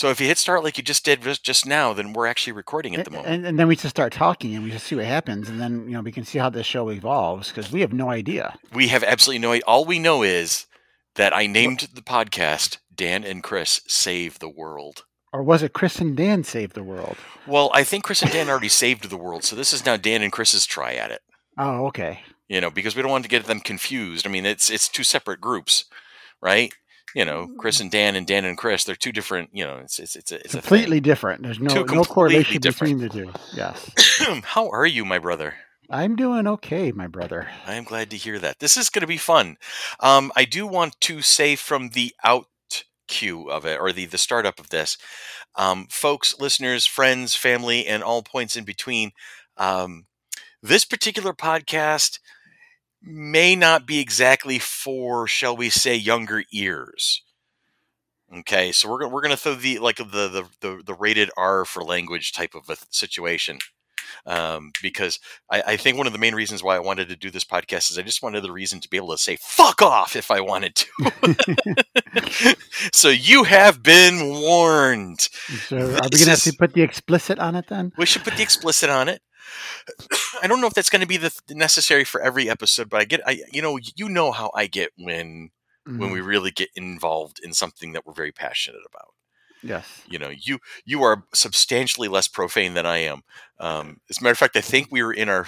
So if you hit start like you just did just, just now, then we're actually recording at the moment. And, and then we just start talking and we just see what happens. And then, you know, we can see how this show evolves because we have no idea. we have absolutely no. Idea. All we know is that I named the podcast "Dan and Chris Save the World." Or was it Chris and Dan save the world? Well, I think Chris and Dan already saved the world, so this is now Dan and Chris's try at it. Oh, okay. You know, because we don't want to get them confused. I mean, it's it's two separate groups, right? You know, Chris and Dan and Dan and Chris. They're two different. You know, it's it's it's a, it's. Completely different. There's no no correlation different. between the two. Yes. How are you, my brother? I'm doing okay, my brother. I am glad to hear that. This is going to be fun. Um, I do want to say from the out cue of it, or the the startup of this, um, folks, listeners, friends, family, and all points in between. Um, this particular podcast may not be exactly for, shall we say, younger ears. Okay, so we're we're gonna throw the like the the the, the rated R for language type of a situation um, because I, I think one of the main reasons why I wanted to do this podcast is I just wanted the reason to be able to say "fuck off" if I wanted to. so you have been warned. So are we gonna have to put the explicit on it then? We should put the explicit on it. I don't know if that's going to be the necessary for every episode, but I get, I you know, you know how I get when when Mhm. we really get involved in something that we're very passionate about. Yes. you know you you are substantially less profane than i am um, as a matter of fact i think we were in our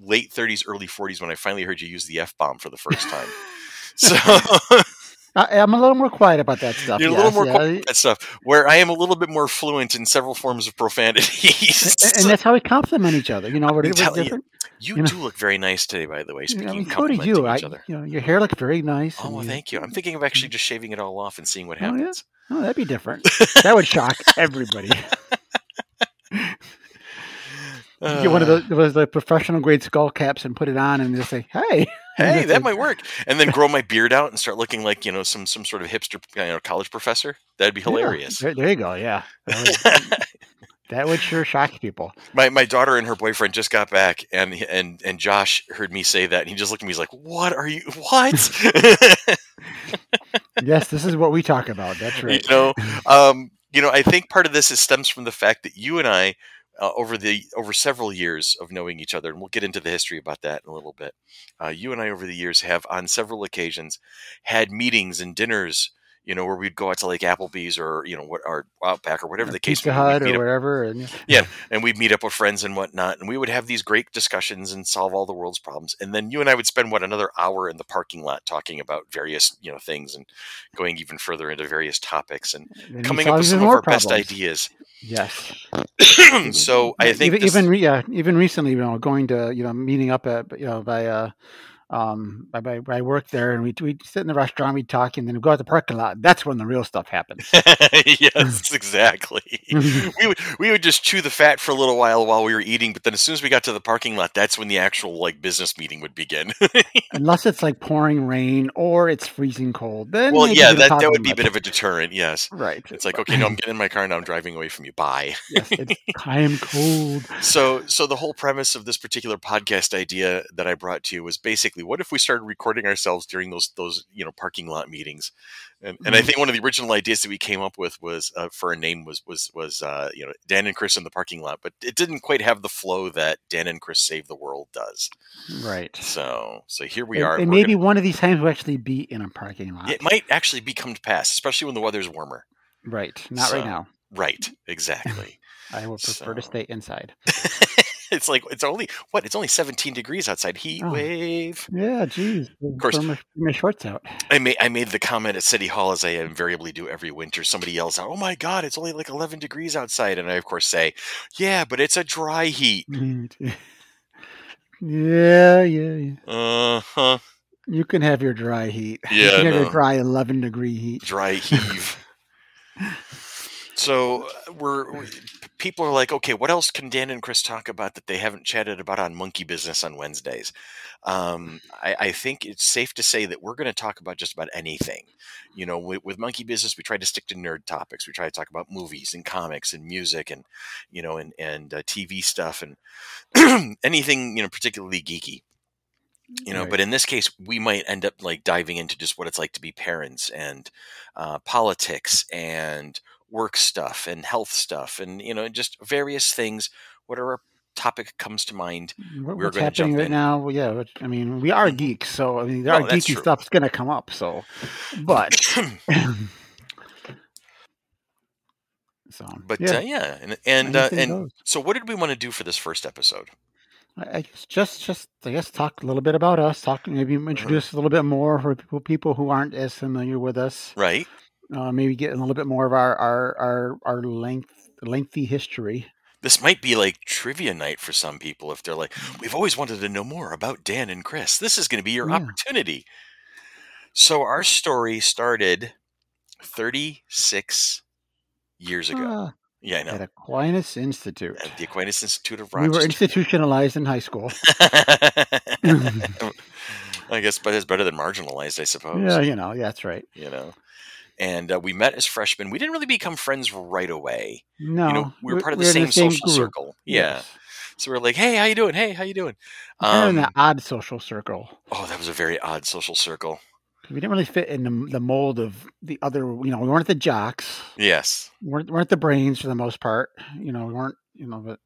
late 30s early 40s when i finally heard you use the f-bomb for the first time so I, I'm a little more quiet about that stuff. you're a little more yeah. quiet about that stuff where i am a little bit more fluent in several forms of profanity And, and that's how we compliment each other. You know, we're, we're you, different. you you know- do look very nice today by the way You speaking know, I mean, of complimenting you. I, each other you know, your hair looks very nice. oh well you- thank you i'm thinking of actually just shaving it all off and seeing what Oh, yeah? happens Oh, that'd be different. that would shock everybody. You get one of Uh, those, those professional grade skull caps and put it on and just say, "Hey, hey that might work and then grow my beard out and start looking like you know some some sort of hipster you know, college professor that'd be Yeah, hilarious there, there you go. Yeah, that would, that would sure shock people. my my daughter and her boyfriend just got back and and and Josh heard me say that and he just looked at me he's like what are you what Yes, this is what we talk about. That's right. you know um you know I think part of this is stems from the fact that you and I uh, over the over several years of knowing each other and we'll get into the history about that in a little bit. Uh, you and I over the years have on several occasions had meetings and dinners you know where we'd go out to like Applebee's or you know what or Outback or whatever the case Pizza. Hut or up whatever, and yeah, and we'd meet up with friends and whatnot, and we would have these great discussions and solve all the world's problems. And then you and I would spend what another hour in the parking lot talking about various you know things and going even further into various topics and you coming up with some of our best ideas. Yes. so I think even this- even, yeah, even recently, you know, going to you know meeting up at you know by uh um by by, by work there, and we we sit in the restaurant, we talk, and then we go out to the parking lot. That's when the real stuff happens. yes, exactly. we would we would just chew the fat for a little while while we were eating, but then as soon as we got to the parking lot, that's when the actual like business meeting would begin. Unless it's like pouring rain or it's freezing cold, then well, yeah, that, that would be a bit of a deterrent. Yes. right. It's like, okay, no, I'm getting in my car now. I'm driving away from you. Bye. yes, it's, I am cold. So, so the whole premise of this particular podcast idea that I brought to you was basically, what if we started recording ourselves during those those you know parking lot meetings? And, and I Mhm. think one of the original ideas that we came up with was uh, for a name was was was uh, you know Dan and Chris in the parking lot, but it didn't quite have the flow that Dan and Chris Save the World does. Right. So, so here we are. maybe one of these times we'll actually be in a parking lot. it might actually become to pass, especially when the weather's warmer. right. Not So, right now. Right. Exactly. I would prefer to stay inside. it's like it's only what it's only 17 degrees outside. Heat Oh. wave. Yeah, geez. Of course. my, my shorts out. I made I made the comment at City Hall as I invariably do every winter. Somebody yells out, "Oh my God, it's only like 11 degrees outside," and I of course say, "Yeah, but it's a dry heat." yeah, yeah, yeah. Uh huh. You can have your dry heat. Yeah, you can have your dry 11 degree heat. Dry heave. so uh, we're we, people are like, okay, what else can Dan and Chris talk about that they haven't chatted about on Monkey Business on Wednesdays? Um, I, I think it's safe to say that we're going to talk about just about anything. You know, with, with Monkey Business, we try to stick to nerd topics. We try to talk about movies and comics and music and you know and and uh, TV stuff and anything you know particularly geeky you know Right. but in this case we might end up like diving into just what it's like to be parents and uh, politics and work stuff and health stuff and you know just various things. Whatever topic comes to mind, What, we're what's going jump happening right in. now? Well, yeah, I mean, we are Mhm. geeks, so I mean, No, our that's geeky true. stuff's gonna come up. So, but so But yeah, uh, yeah, and and uh, and goes. so what did we want to do for this first episode? I guess just just I guess talk a little bit about us. Talk maybe Uh-huh. introduce a little bit more for people people who aren't as familiar with us. Right? Uh, maybe get a little bit more of our our our, our length lengthy history. This might be like trivia night for some people if they're like, we've always wanted to know more about Dan and Chris. This is going to be your Yeah. opportunity. So our story started 36 years ago. Uh, Yeah, I know. at Aquinas Institute. At the Aquinas Institute of We were institutionalized in high school. I guess, but it's better than marginalized, I suppose. yeah, you know, yeah, that's right. You know, and uh, we met as freshmen. We didn't really become friends right away. No, you know, we were part of the same, the same social group. circle. Yeah, Yes. so we are like, "Hey, how you doing? Hey, how you doing?" Kind of in Um, that odd social circle. oh, that was a very odd social circle. We didn't really fit in the, the mold of the other. You know, we weren't the jocks. Yes, We weren't, weren't the brains for the most part. You know, we weren't. You know, but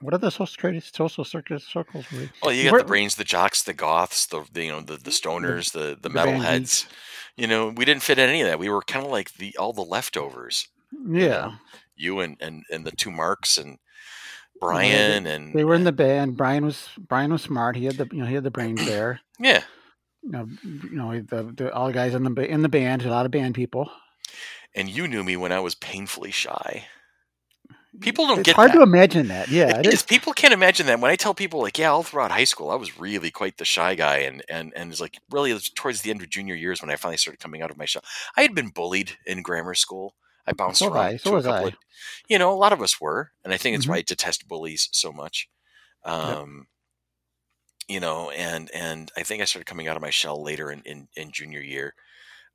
what are the social circles? Social circles circles? were we? Well, you got We're- the brains, the jocks, the goths, the, the you know the, the stoners, the the, the metalheads. You know, we didn't fit in any of that. We were kind of like the all the leftovers. Yeah, You and and and the two Marks and Brian and they were in the band. Brian was Brian was smart. He had the you know he had the brains there. yeah. You know, you know the, the all the guys in the in the band. A lot of band people. And you knew me when I was painfully shy. People don't it's get hard that. to imagine that. Yeah, it is. People can't imagine that. When I tell people, like, yeah, all throughout high school, I was really quite the shy guy, and and and it's like really it was towards the end of junior years when I finally started coming out of my shell. I had been bullied in grammar school. I bounced So around I. So was I. of, you know, a lot of us were, and I think it's Mhm. why I detest bullies so much. Um, You know, and and I think I started coming out of my shell later in in, in junior year,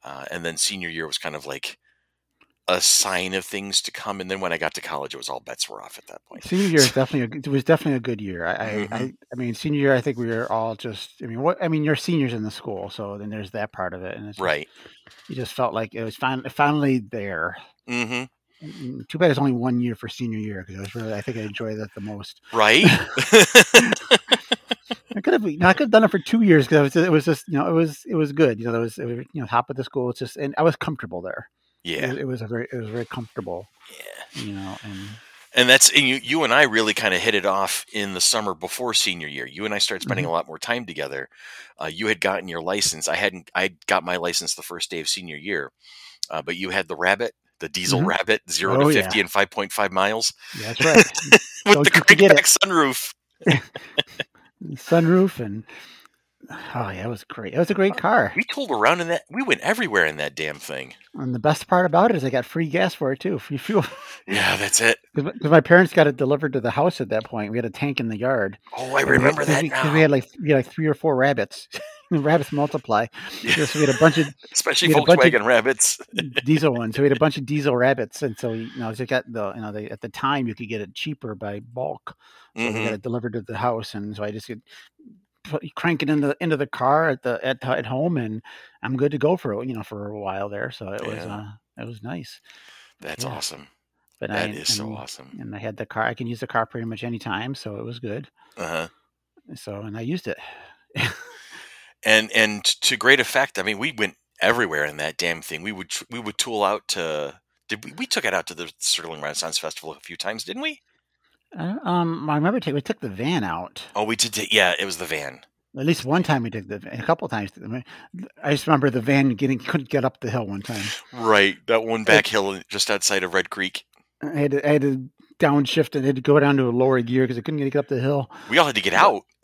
uh, and then senior year was kind of like a sign of things to come. And then when I got to college, it was all bets were off at that point. Senior year is definitely a, it was definitely a good year. I, I, Mhm. I, I mean, senior year, I think we were all just. I mean, what I mean, you're seniors in the school, so then there's that part of it, and it's just, Right. You just felt like it was fin- finally there. hmm Mm, Too bad it's only one year for senior year because I was really, I think I enjoyed that the most. Right. I could have, you know, I could have done it for two years because it was just, you know, it was, it was good. You know, there was, it was, you know, top of the school. It's just, and I was comfortable there. It, yeah. was, it was a very, it was very comfortable. Yeah. You know, and And that's and you. You and I really kind of hit it off in the summer before senior year. You and I started spending Mm-hmm. a lot more time together. Uh, you had gotten your license. I hadn't. I got my license the first day of senior year, uh, but you had the Rabbit, the diesel Mhm. Rabbit, zero Oh, to yeah. fifty in five point five miles yeah, that's right. with Don't the crankback sunroof. sunroof and oh yeah, it was great. It was a great car. We tooled around in that. We went everywhere in that damn thing. And the best part about it is I got free gas for it too, free fuel. Yeah, that's it. Because my parents got it delivered to the house at that point. We had a tank in the yard. Oh, I remember we- that we, 'cause now. we had like we had like three or four rabbits. rabbits multiply. Yeah. So we had a bunch of Especially we had of- Volkswagen Rabbits. diesel ones. So we had a bunch of diesel rabbits, and so you know, they got the you know, they, at the time you could get it cheaper by bulk. So they Mhm. got it delivered to the house, and so I just could put, crank it into the into the car at the at, at home, and I'm good to go for you know for a while there. So it was uh, it was nice. That's Yeah. awesome. But That I, is so awesome. And I had the car. I can use the car pretty much any time, so it was good. Uh huh. So and I used it. and and to great effect. I mean, we went everywhere in that damn thing. We would we would tool out to. Did we, we took it out to the Sterling Renaissance Festival a few times, didn't we? Um, I remember ta- we took the van out. Oh, we did. t- Yeah, it was the van. At least one time we took the van. A couple times. I just remember the van getting couldn't get up the hill one time. Right, that one back hill just outside of Red Creek. I had to, I had to downshift and had to go down to a lower gear because I couldn't get up the hill. We all had to get out.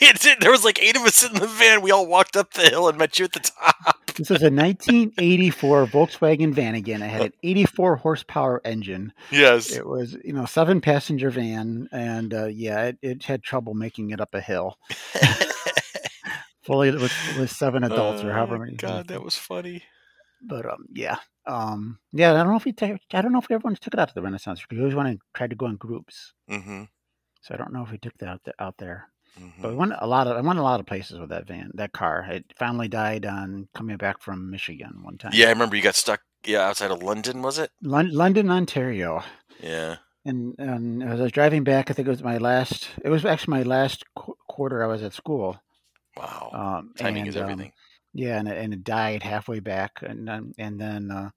We had to- there was like eight of us in the van. We all walked up the hill and met you at the top. This is a 1984 Volkswagen van again. It had an 84 horsepower engine. Yes. It was, you know, seven passenger van, and uh, yeah, it, it had trouble making it up a hill. Fully with, with seven adults or however Oh, many. God, that was funny. But um, yeah, um, yeah. I don't know if we, I don't know if everyone took it out to the Renaissance because we always want to try to go in groups. hmm So I don't know if we took that out, th- out there. But we Mhm. went a lot of I went a lot of places with that van, that car. It finally died on coming back from Michigan one time. Yeah, I remember you got stuck. Yeah, outside of London, was it? Lon- London, Ontario. Yeah. And, and as I was driving back, I think it was my last. It was actually my last qu- quarter I was at school. Wow. Um, Timing and, is um, everything. Yeah, and it, and it died halfway back, and then and then uh,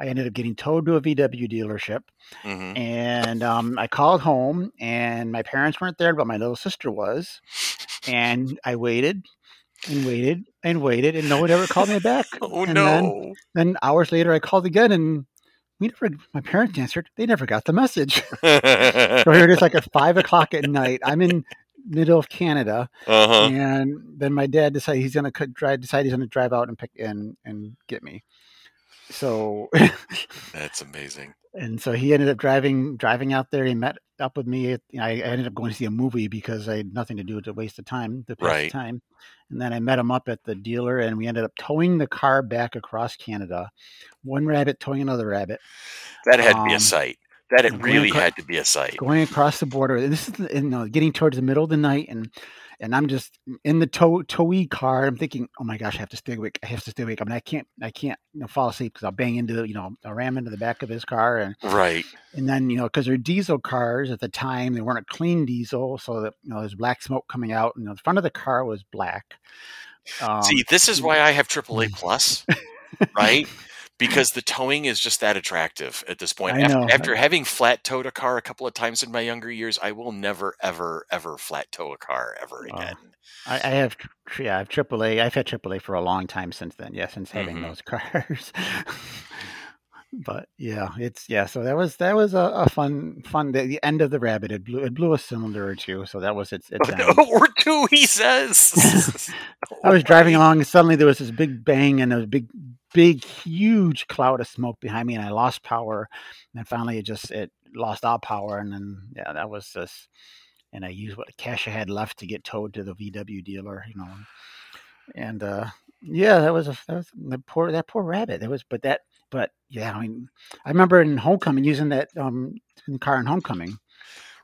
I ended up getting towed to a VW dealership, hmm and um, I called home, and my parents weren't there, but my little sister was, and I waited and waited and waited, and no one ever called me back. Oh and Then, no. then hours later, I called again, and we never. My parents answered. They never got the message. so here it is, like at five o'clock at night. I'm in middle of Canada, huh. and then my dad decided he's gonna drive. Decide he's gonna drive out and pick and and get me. So That's amazing. and so he ended up driving driving out there. He met up with me. At, I ended up going to see a movie because I had nothing to do to waste the time to pass Right. the time. And then I met him up at the dealer, and we ended up towing the car back across Canada. One rabbit towing another rabbit, That had to be a Um, sight. That it really acro- had to be a sight. going across the border. And this is you know getting towards the middle of the night, and and I'm just in the tow towee car. I'm thinking, oh my gosh, I have to stay awake. I have to stay awake. I mean, I can't I can't you know, fall asleep because I'll bang into you know I'll ram into the back of his car, and Right. and then you know because they're diesel cars at the time, they weren't a clean diesel, so that you know there's black smoke coming out, and the front of the car was black. Um, See, this is why I have AAA plus, right? Because the towing is just that attractive at this point. I After, know. after having flat towed a car a couple of times in my younger years, I will never, ever, ever flat tow a car ever Oh. again. I, I have yeah, I have AAA. I've had AAA for a long time since then. Yeah, since having Mhm. those cars. But yeah, it's yeah. So that was that was a, a fun fun. The, the end of the rabbit it blew it blew a cylinder or two. So that was its its Oh, no, or two, he says. I was driving along and suddenly there was this big bang and a big big huge cloud of smoke behind me and I lost power. And then finally it just it lost all power and then yeah that was just and I used what cash I had left to get towed to the VW dealer, you know. And uh yeah, that was a that was the poor that poor rabbit. That was but that but yeah, I mean I remember in homecoming using that um car in homecoming.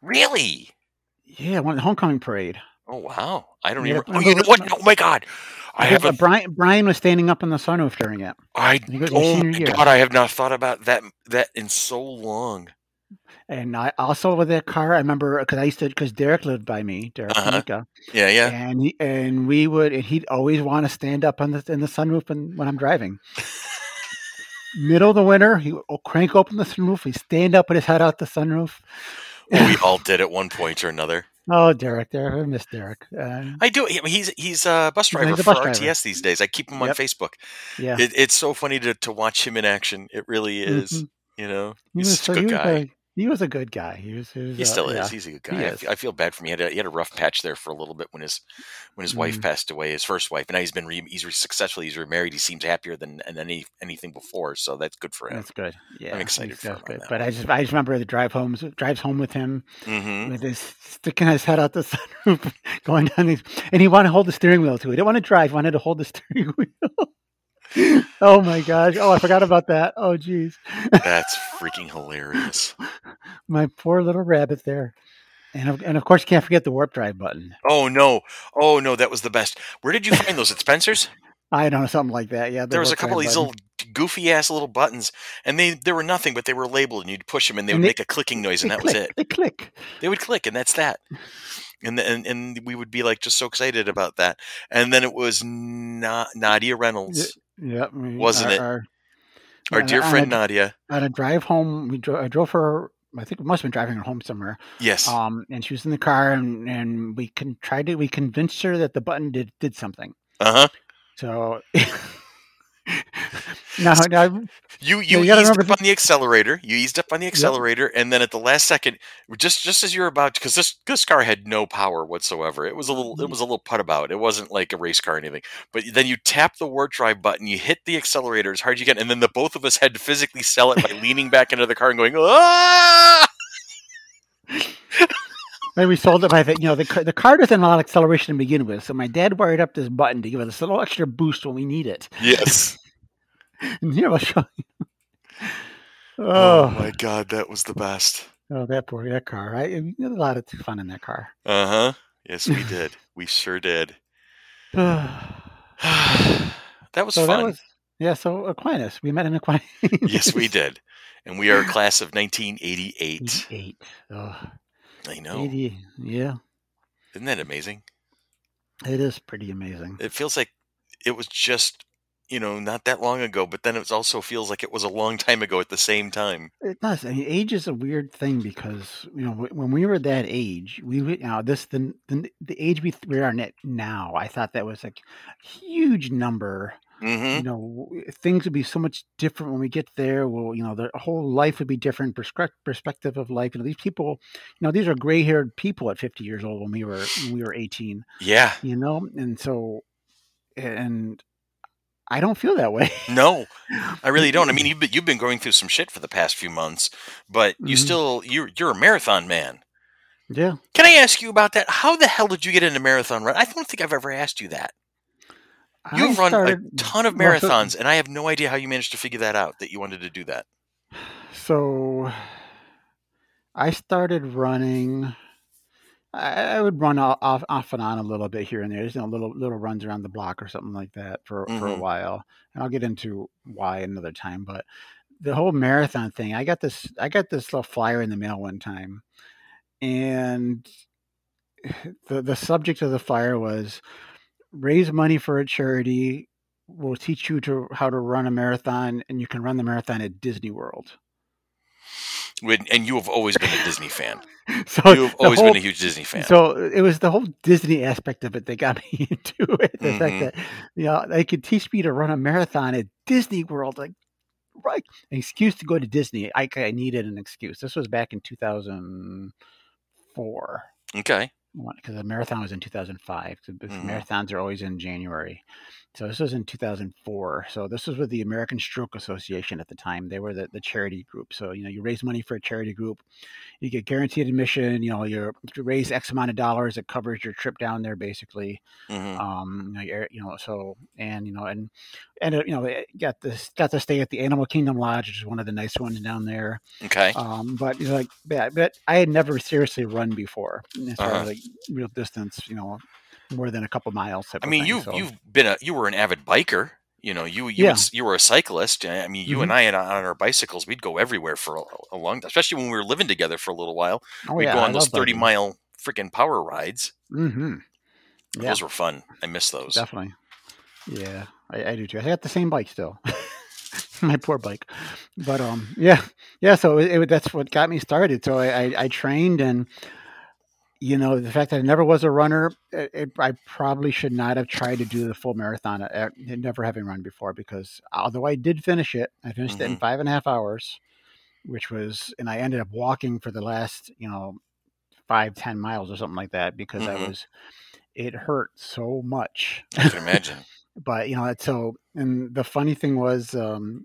Really? Yeah, one the homecoming parade. Oh wow! I don't Yeah, even. Oh, you know what-? Oh my god! I have a. Brian Brian was standing up in the sunroof during it. I. Oh my year." god! I have not thought about that that in so long. And I also with that car, I remember because I used to because Derek lived by me, Derek Uh-huh. Kanika, Yeah, yeah. and he, and we would and he'd always want to stand up on the in the sunroof and, when I'm driving. Middle of the winter, he would crank open the sunroof. He'd stand up, put his head out the sunroof. Well, we all did at one point or another. Oh, Derek, Derek, I miss Derek. Uh, I do. He's he's a bus driver he's a for driver. RTS these days. I keep him on Yep. Facebook. yeah, It, it's so funny to, to watch him in action. It really is. Mhm. You know, he's such a good guy. He was a good guy. He was. He, was, He uh, still yeah. is. He's a good guy. I feel, I feel bad for him. He had, a, he had a rough patch there for a little bit when his when his wife Mhm. passed away, his first wife, and now he's been re, he's re, successful. He's remarried. He seems happier than than any anything before. So that's good for him. That's good. Yeah, excited he's- for him good. But I just I just remember the drive home drives home with him hmm with his sticking his head out the sunroof, going down these, and he wanted to hold the steering wheel too. He didn't want to drive; he wanted to hold the steering wheel. Oh my gosh! Oh, I forgot about that. Oh, geez, That's freaking hilarious. my poor little rabbit there. And of, and of course, you can't forget the warp drive button. Oh no! Oh no! That was the best. Where did you find those at Spencer's? I don't know something like that. Yeah, the There was a couple of these button. little goofy ass little buttons, and they they were nothing, but they were labeled, and you'd push them, and they And would they- make a clicking noise, and that was it. They click. They would click, and that's that. And, and and we would be like just so excited about that. And then it was Na- Nadia Reynolds, Yeah, we- Wasn't our- it? Our, our dear friend a- Nadia. on a drive home, we drove. I drove her. I think we must have been driving her home somewhere. Yes. Um, and she was in the car, and, and we can tried to we convinced her that the button did did something. Uh huh. So now, now You you, you eased up on the accelerator. You eased up on the accelerator, and then at the last second, just just as you were about, to because this this car had no power whatsoever. It was a little it was a little put about. It wasn't like a race car or anything. But then you tap the warp drive button, you hit the accelerator as hard as you can, and then the both of us had to physically sell it by leaning back into the car and going ah. maybe we sold it by the you know the the car doesn't allow acceleration to begin with. So my dad wired up this button to give us a little extra boost when we need it. Yes. And here you. Oh Oh, my god, that was the best. oh, that poor that car. I had a lot of fun in that car. Uh huh. Yes, we did. We sure did. that was that fun. was yeah. So Aquinas, we met in Aquinas. Yes, we did. And we are a class of 1988. Eight. Oh, I know. 80. Yeah, Isn't that amazing? it is pretty amazing. It feels like it was just, you know, not that long ago, but then it also feels like it was a long time ago at the same time. It does. I mean, age is a weird thing because you know when we were that age, we would- now this the the, the age we, we are now. I thought that was like a huge number. hmm You know, things would be so much different when we get there. Well, you know, their whole life would be different. Perspective perspective of life. You know, these people, you know, these are gray haired people at fifty years old when we were when we were eighteen. Yeah. You know, and so and I don't feel that way. No, I really don't. I mean, you've been, you've been going through some shit for the past few months, but you Mhm. still you're you're a marathon man. yeah. Can I ask you about that? How the hell did you get into marathon run? I don't think I've ever asked you that. You've run a ton of marathons, and I have no idea how you managed to figure that out. That you wanted to do that. So I started running. I, would run off off and on a little bit here and there, just you know, little little runs around the block or something like that for for a Mhm. while. And I'll get into why another time. But the whole marathon thing, I got this I got this little flyer in the mail one time, and the the subject of the flyer was raise money for a charity. We'll teach you to how to run a marathon, and you can run the marathon at Disney World. When- And you have always been a Disney fan. So You have always whole- been a huge Disney fan. So it was the whole Disney aspect of it that got me into it. The Mhm. fact that you know they could teach me to run a marathon at Disney World, like right, an excuse to go to Disney. I, I needed an excuse. This was back in two thousand four Okay. because the marathon was in 2005 because Mhm. marathons are always in January. So this was in 2004. So this was with the American Stroke Association at the time. They were the, the charity group. So you know you raise money for a charity group, you get guaranteed admission. You know you you raise X amount of dollars, it covers your trip down there basically. hmm Um, you know, you're- know so and you know and and uh, you know got this got to stay at the Animal Kingdom Lodge, which is one of the nice ones down there. Okay. Um, but you know, like yeah, but I had never seriously run before as far Uh-huh. as like real distance, you know, more than a couple miles. I mean, you so- you've been a you were an avid biker. You know, you you Yeah. was- you were a cyclist. I mean, you and I on our bicycles, we'd go everywhere for a, a long, especially when we were living together for a little while. oh we'd yeah, go I on those thirty biking. mile freaking power rides. Mm-hmm. Yeah, Those were fun. I miss those. definitely. Yeah, I, I do too. I got the same bike still. My poor bike, but um, yeah, yeah. So it, it, that's what got me started. So I, I, I trained, and you know, the fact that I never was a runner, it, it, I probably should not have tried to do the full marathon, uh, never having run before. Because although I did finish it, I finished it in Mhm. five and a half hours, which was, and I ended up walking for the last, you know, five ten miles or something like that because Mhm. I was, it hurt so much I can imagine. but you know so and the funny thing was um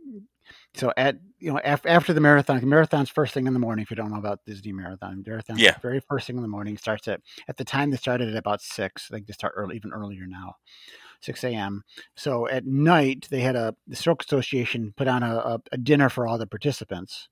so at you know af- after the marathon the marathon's first thing in the morning if you don't know about disney marathon marathon Yeah. very first thing in the morning starts at at the time they started at about six like they start early even earlier now 6 a.m so at night they had a the stroke association put on a, a, a dinner for all the participants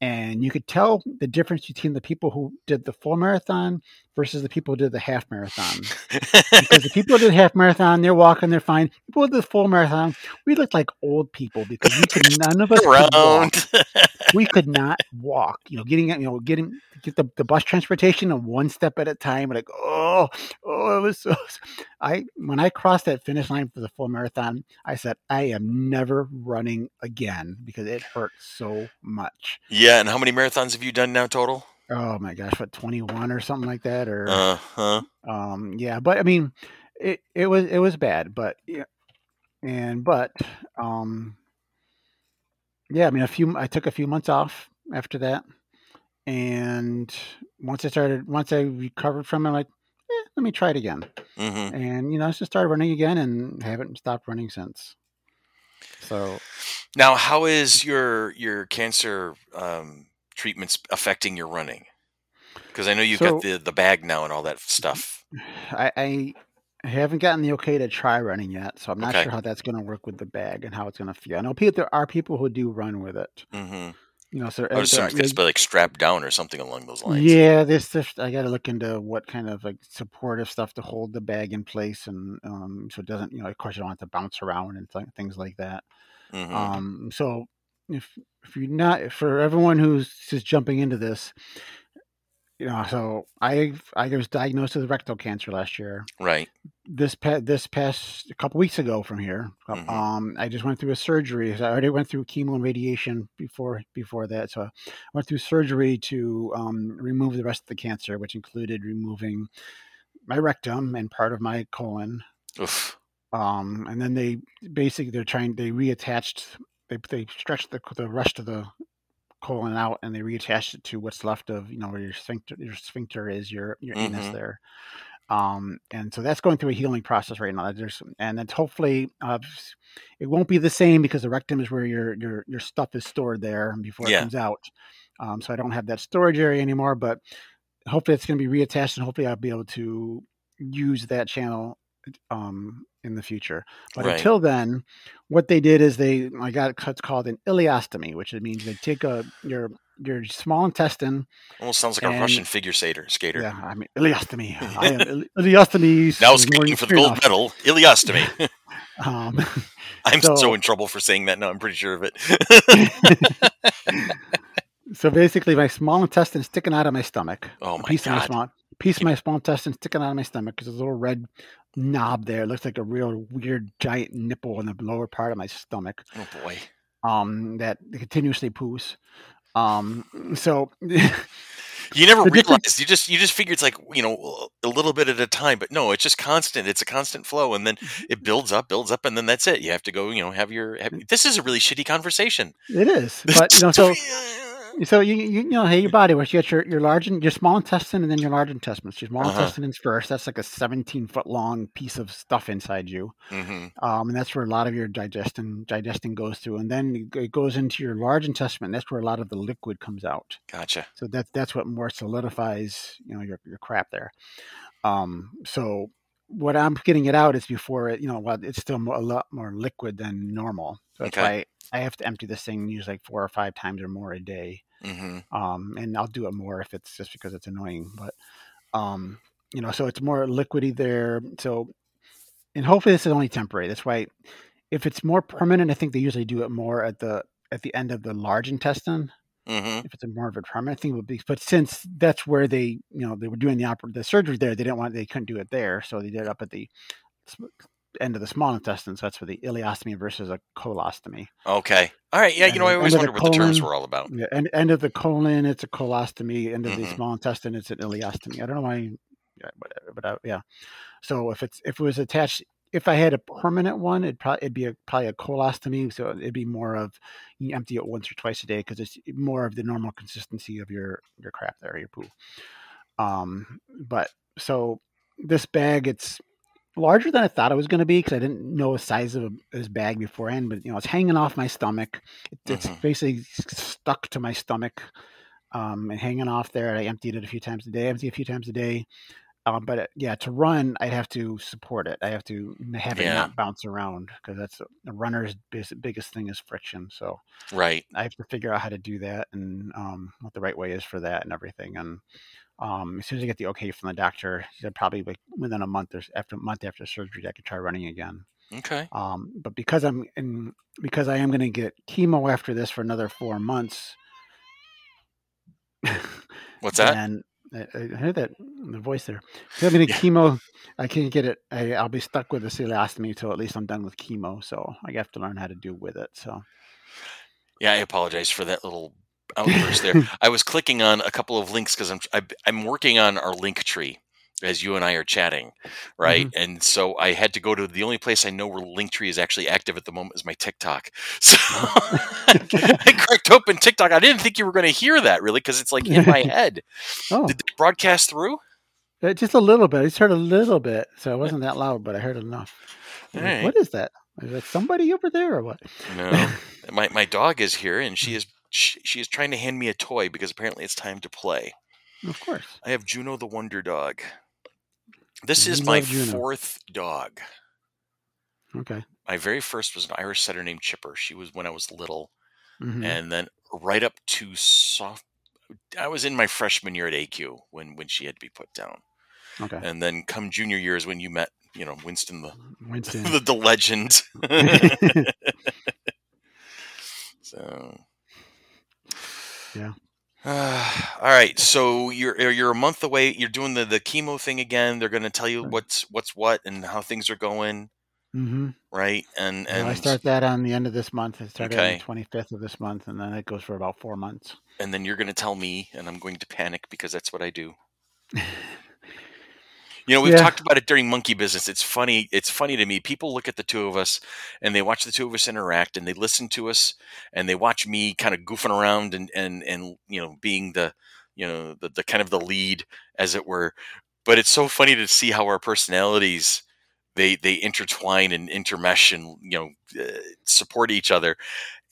and you could tell the difference between the people who did the full marathon versus the people who did the half marathon because the people who did the half marathon, they're walking, they're fine. People who did the full marathon, we looked like old people because we could none of us could walk. We could not walk. You know, getting you know getting get the, the bus transportation one step at a time. Like oh oh, it was so. I when I crossed that finish line for the full marathon, I said I am never running again because it hurt so much. yeah. And how many marathons have you done now total? Oh my gosh, what twenty one or something like that or. Uh huh. um yeah but i mean it it was it was bad but yeah and but um yeah i mean a few i took a few months off after that and once i started once i recovered from it I'm like eh, let me try it again hmm and you know i just started running again and haven't stopped running since so Now, how is your your cancer um, treatments affecting your running? Because I know you've got the the bag now and all that stuff. i i haven't gotten the okay to try running yet so i'm not Okay. sure how that's going to work with the bag and how it's going to feel i know people there are people who do run with it hmm you know, so I assume uh, it's like strapped down or something along those lines. yeah, this, this I got to look into what kind of like supportive stuff to hold the bag in place, and um, so it doesn't, you know, of course, you don't have to bounce around and th- things like that. Mhm. Um, so if if you're not for everyone who's just jumping into this, you know, so I I was diagnosed with rectal cancer last year. right. This pa- this past a couple weeks ago from here, uh, Mhm. um, I just went through a surgery. I already went through chemo and radiation before before that, so I went through surgery to um, remove the rest of the cancer, which included removing my rectum and part of my colon. Oof. Um, and then they basically they're trying they reattached they they stretched the the rest of the colon out and they reattach it to what's left of you know where your sphincter your sphincter is your your anus Mhm. there. Um, and so that's going through a healing process right now. There's and it's hopefully uh, it won't be the same because the rectum is where your your your stuff is stored there before it Yeah. comes out. Um, so I don't have that storage area anymore, but hopefully it's going to be reattached and hopefully I'll be able to use that channel um, in the future. But Right. until then, what they did is they I got what's called an ileostomy, which it means they take a your your small intestine. Almost sounds like a Russian figure skater. Skater. Yeah, I mean ileostomy. I am ile- ileostomy. Now skating for the gold medal, ileostomy. Um, I'm so, So- in trouble for saying that now. I'm pretty sure of it. so basically, my small intestine is sticking out of my stomach. oh a my piece of my god. small piece of my small intestine sticking out of my stomach. There's a little red knob there. It looks like a real weird giant nipple in the lower part of my stomach. Oh boy. Um, that continuously poos. Um, so You never realized. You just you just figure it's like you know a little bit at a time, but no, it's just constant. It's a constant flow, and then it builds up, builds up, and then that's it. You have to go. You know, have your. Have, this is a really shitty conversation. it is, but you know, so so you you, know, hey, your body works. You got your your large and your small intestine, and then your large intestine. Your small Uh-huh. intestine is first. That's like a 17 foot long piece of stuff inside you. hmm um, and that's where a lot of your digesting digesting goes through, and then it goes into your large intestine. That's where a lot of the liquid comes out. Gotcha. So that's that's what more solidifies, you know, your your crap there. Um, so what I'm getting it out is before it, you know, well, it's still more, a lot more liquid than normal. So that's Okay. why I have to empty this thing use like four or five times or more a day. Hmm Um, and I'll do it more if it's just because it's annoying, but um, you know, so it's more liquidy there. So, and hopefully this is only temporary. That's why if it's more permanent, I think they usually do it more at the at the end of the large intestine. hmm If it's a more of a permanent thing, it would be. But since that's where they, you know, they were doing the oper- the surgery there, they didn't want they couldn't do it there, so they did it up at the end of the small intestine. So that's for the ileostomy versus a colostomy. Okay. All right. Yeah. You And know, I always the wondered what the terms were all about. Yeah, end, end of the colon, it's a colostomy. End of the Mhm. small intestine, it's an ileostomy. I don't know why, yeah, whatever, but uh, yeah. So if it's if it was attached, if I had a permanent one, it'd probably it'd be a, probably a colostomy. So it'd be more of you empty it once or twice a day because it's more of the normal consistency of your your crap there, your poo. Um, but so this bag, it's larger than I thought it was going to be because I didn't know the size of this bag beforehand. But you know, it's hanging off my stomach. It, It's Mhm. basically stuck to my stomach um, and hanging off there. And I emptied it a few times a day. I empty it a few times a day. Um, but it, yeah, to run, I'd have to support it. I have to have it not bounce around because that's a runner's biggest thing is friction. So Right. I have to figure out how to do that and um, what the right way is for that and everything. And um, as soon as I get the okay from the doctor, he said probably like within a month or after a month after surgery, I could try running again. Okay. Um, but because I'm in, because I am going to get chemo after this for another four months. What's that? And I, I heard that the voice there. If I'm going to Yeah. chemo, I can't get it. I, I'll be stuck with the colostomy until at least I'm done with chemo. So I have to learn how to do with it. So Yeah, I apologize for that little outburst there. I was clicking on a couple of links because I'm I, I'm working on our link tree as you and I are chatting, right? And so I had to go to the only place I know where Linktree is actually active at the moment is my TikTok. So I cracked open TikTok. I didn't think you were going to hear that really because it's like in my head. oh, Did they broadcast through? Uh, just a little bit. I just heard a little bit, so it wasn't that loud, but I heard enough. Like, What is that? Is that somebody over there or what? No. my my dog is here and she is she, she is trying to hand me a toy because apparently it's time to play. of course. I have Juno the Wonder Dog. This is my Juno. fourth dog. Okay. My very first was an Irish setter named Chipper. She was when I was little. Mhm. and then right up to soft. I was in my freshman year at AQ when when she had to be put down, Okay. and then come junior year is when you met, you know, Winston the Winston. the, the legend. so Yeah. all right, so you're you're a month away. You're doing the the chemo thing again. They're going to tell you what's what's what and how things are going, hmm right? And And I start that on the end of this month. I start on the twenty fifth of this month, and then it goes for about four months. and then you're going to tell me, and I'm going to panic because that's what I do. You know, we've Yeah. talked about it during Monkey Business. It's funny. It's funny to me. People look at the two of us and they watch the two of us interact and they listen to us and they watch me kind of goofing around and and and you know being the you know the, the kind of the lead as it were. But it's so funny to see how our personalities they they intertwine and intermesh and you know uh, support each other.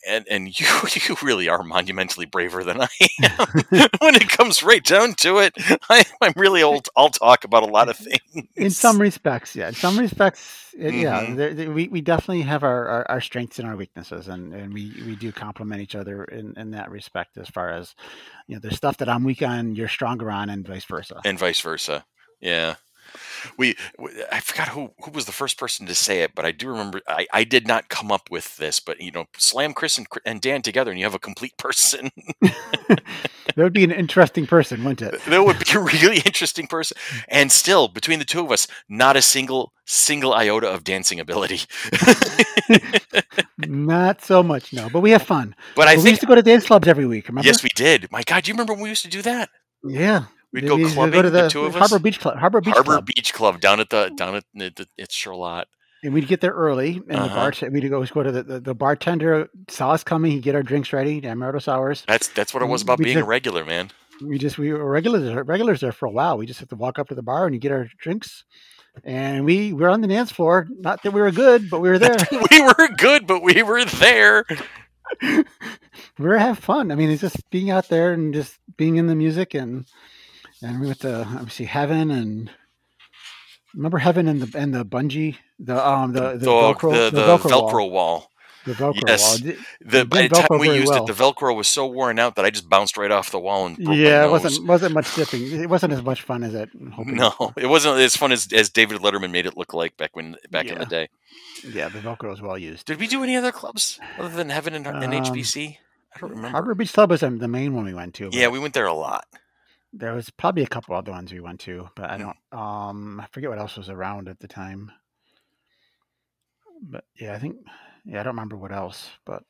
And and you you really are monumentally braver than I am when it comes right down to it. I, I'm really old. I'll talk about a lot of things. In some respects, yeah. In some respects, it, yeah. Mhm. there- there- we, we definitely have our, our, our strengths and our weaknesses, and, and we, we do complement each other in, in that respect. As far as you know, there's stuff that I'm weak on, you're stronger on, and vice versa. and vice versa. Yeah. We, I forgot who, who was the first person to say it, but I do remember I, I did not come up with this, but you know, slam Chris and, and Dan together and you have a complete person. that would be an interesting person, wouldn't it? that would be a really interesting person. And still, between the two of us, not a single, single iota of dancing ability. Not so much, no. But we have fun. but I But we think, used to go to dance clubs every week. Remember? yes, we did. My God, do you remember when we used to do that? Yeah. We'd We go used to clubbing, to the two of us? Harbor Beach Club. Harbor Beach Harbor Club. Beach Club down at the, down at, the, the, at Charlotte. and we'd get there early, and the Uh-huh. bar we'd go go to the, the, the bartender saw us coming. He'd get our drinks ready, amaretto sours. That's, that's what it was about We being a regular, man. We just we were regulars regulars there for a while. We just had to walk up to the bar and you get our drinks, and we were on the dance floor. Not that we were good, but we were there. we were good, but we were there. we were having fun. I mean, it's just being out there and just being in the music and and we went to obviously heaven and remember heaven and the and the bungee the um the the, The, velcro the, the velcro, wall. Velcro wall. the velcro Yes. wall. The, by the time we used well. it, the Velcro was so worn out that I just bounced right off the wall and Yeah, it wasn't wasn't much dipping. It wasn't as much fun as that. Hoping No, it wasn't as fun as, as David Letterman made it look like back when back in the day. Yeah, the Velcro was well used. Did we do any other clubs other than Heaven and, and Um, HBC? I don't remember. Harbor Beach Club was the main one we went to. yeah, we went there a lot. There was probably a couple other ones we went to, but I Mm. don't. Um, I forget what else was around at the time. But yeah, I think yeah, I don't remember what else. But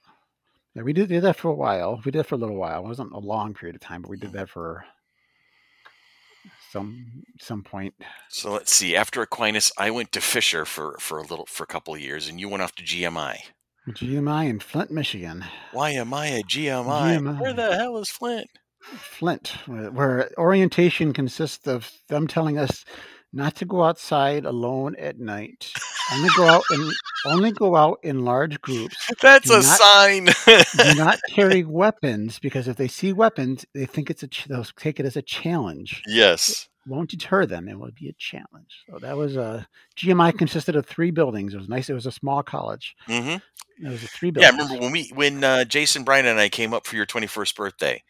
yeah, we did, did that for a while. We did it for a little while. It wasn't a long period of time, but we did that for some some point. So let's see. After Aquinas, I went to Fisher for, for a little for a couple of years, and you went off to GMI. GMI in Flint, Michigan. Why am I a GMI? Where the hell is Flint? Flint, where orientation consists of them telling us not to go outside alone at night. Only go out and only go out in large groups. That's Do a not- sign. Do not carry weapons because if they see weapons, they think it's a ch- they'll take it as a challenge. yes. Won't deter them. It will be a challenge. So that was a GMI consisted of three buildings. It was nice. It was a small college. hmm It was a three Yeah, I remember when we when uh, Jason Bryan and I came up for your 21st birthday.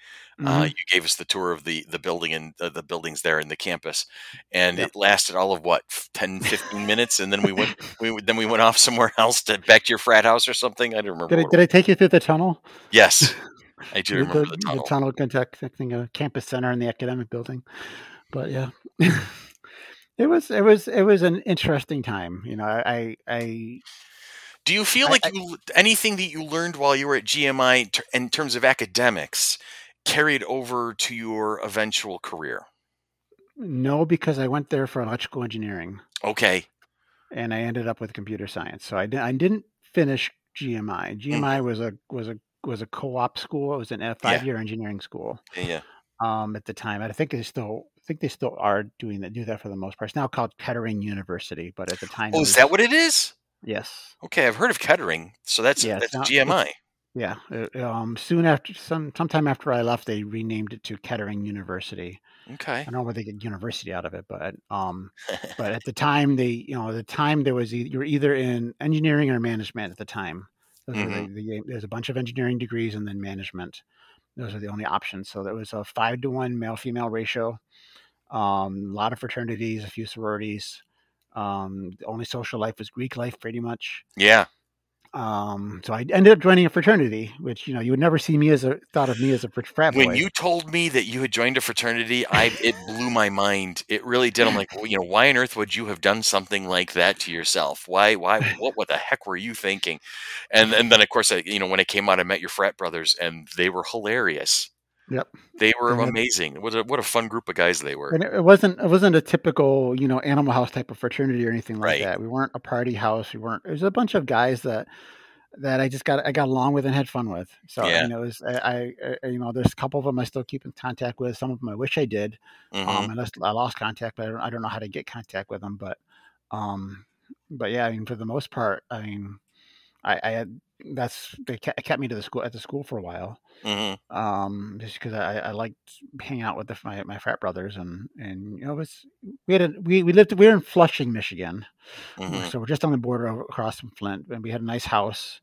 Uh, Mhm. you gave us the tour of the the building and uh, the buildings there in the campus, and Yep. it lasted all of what 10, 15 minutes, and then we went we then we went off somewhere else to back to your frat house or something. I don't remember. Did I, did I take you through the tunnel? Yes, I do remember the, the tunnel. the tunnel connecting a campus center and the academic building. But yeah, it was it was it was an interesting time. You know, I I Do you feel I- like I- anything that you learned while you were at GMI ter- in terms of academics carried over to your eventual career? no because I went there for electrical engineering Okay, and I ended up with computer science. So I, di- I didn't finish GMI. GMI was a was a was a co-op school. It was an- a five-year engineering school yeah, um, at the time. I think they still think they still are doing that do that for the most part. It's now called Kettering University, but at the time, Oh, is that what it is? yes. Okay, I've heard of Kettering, so that's Yeah, that's not- GMI. Yeah. Um, soon after, some sometime after I left, they renamed it to Kettering University. Okay, I don't know where they get university out of it, but um, but at the time, they you know at the time there was e- you were either in engineering or management at the time. Are the, the, there's a bunch of engineering degrees and then management. Those are the only options. So there was a five to one male female ratio. Um, a lot of fraternities, a few sororities. Um, the only social life was Greek life, pretty much. Yeah. Um, so I ended up joining a fraternity, which you know you would never see me as a thought of me as a frat boy. When you told me that you had joined a fraternity, I it blew my mind. It really did. I'm like, well, you know, why on earth would you have done something like that to yourself? Why? Why? What? What the heck were you thinking? And and then of course, I, you know, when I came out, I met your frat brothers, and they were hilarious. Yep. They were And amazing. What a what a fun group of guys they were. And it wasn't it wasn't a typical you know animal house type of fraternity or anything like Right. that. We weren't a party house. We weren't. It was a bunch of guys that that I just got I got along with and had fun with. So Yeah. you know, it was, I, I you know there's a couple of them I still keep in contact with. Some of them I wish I did. Mhm. Um, unless I lost contact, but I don't, I don't know how to get contact with them. But um, but yeah, I mean for the most part, I mean, I, I had that's they kept, me to the school at the school for a while Mhm. um, just because I, I liked hanging out with the, my my frat brothers and and you know it was we had a, we we lived we were in Flushing, Michigan, Mhm. so we're just on the border of- across from Flint, and we had a nice house,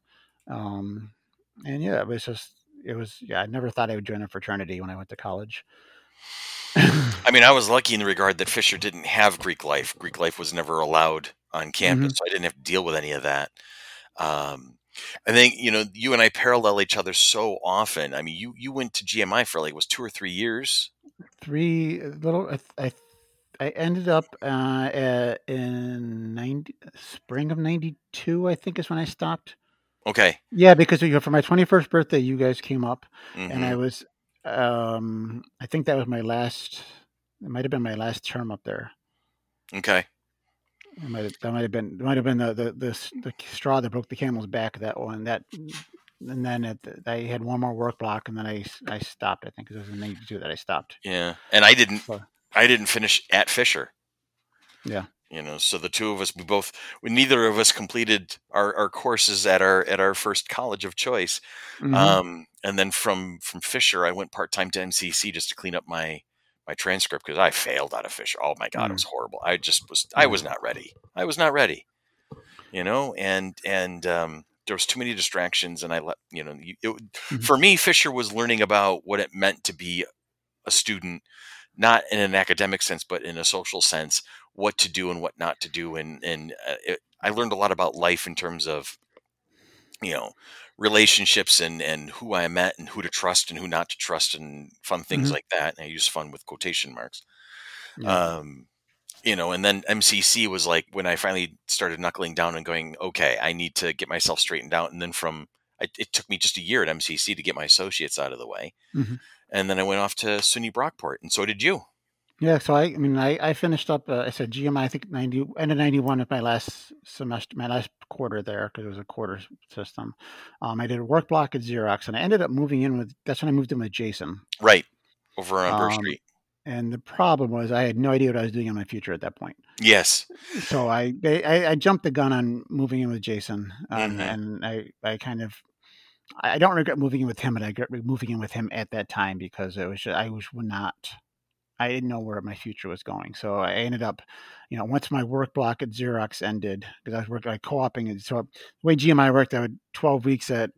um, and yeah, it was just it was yeah I never thought I would join a fraternity when I went to college. I mean, I was lucky in the regard that Fisher didn't have Greek life. Greek life was never allowed on campus, so I didn't have to deal with any of that. Um, I think you know you and I parallel each other so often. I mean, you you went to GMI for like was two or three years. Three little I I, ended up uh, uh, in ninety spring of ninety two I think is when I stopped. Okay, Yeah, because you know, for my 21st birthday, you guys came up, and I Mhm. was, um, I think that was my last. It might have been my last term up there. okay, It might have, that might have been might have been the, the the the straw that broke the camel's back. That one that, and then it, I had one more work block, and then I I stopped. I think 'cause it was in '92 that I stopped. yeah. And I didn't So, I didn't finish at Fisher. Yeah. You know, so the two of us, we both, we, neither of us completed our, our courses at our at our first college of choice. mhm. Um, and then from from Fisher, I went part time to MCC just to clean up my my transcript because I failed out of Fisher. Oh my god, it Mm. was horrible. I just was I was not ready. I was not ready. You know, and and um, there was too many distractions, and I let you know. It, Mhm. For me, Fisher was learning about what it meant to be a student, not in an academic sense, but in a social sense, what to do and what not to do, and and uh, it, I learned a lot about life in terms of you know relationships and and who I met and who to trust and who not to trust and fun things Mhm. like that. And I use fun with quotation marks. Yeah. Um, you know, and then MCC was like when I finally started knuckling down and going, okay, I need to get myself straightened out. And then from it, it took me just a year at MCC to get my associates out of the way, Mhm. and then I went off to SUNY Brockport, and so did you. Yeah, so I, I mean, I, I finished up. Uh, I said GMI. I think ninety end of ninety one of my last semester, my last quarter there because it was a quarter system. Um, I did a work block at Xerox, and I ended up moving in with. That's when I moved in with Jason. Right over on Burr Um, Street. And the problem was I had no idea what I was doing in my future at that point. Yes. So I I, I jumped the gun on moving in with Jason, um, Mhm. and I I kind of. I don't regret moving in with him, but I regret moving in with him at that time because it was just, I was not I didn't know where my future was going. So I ended up, you know, once my work block at Xerox ended, because I was working like co-oping it. So the way GMI worked, I would 12 weeks at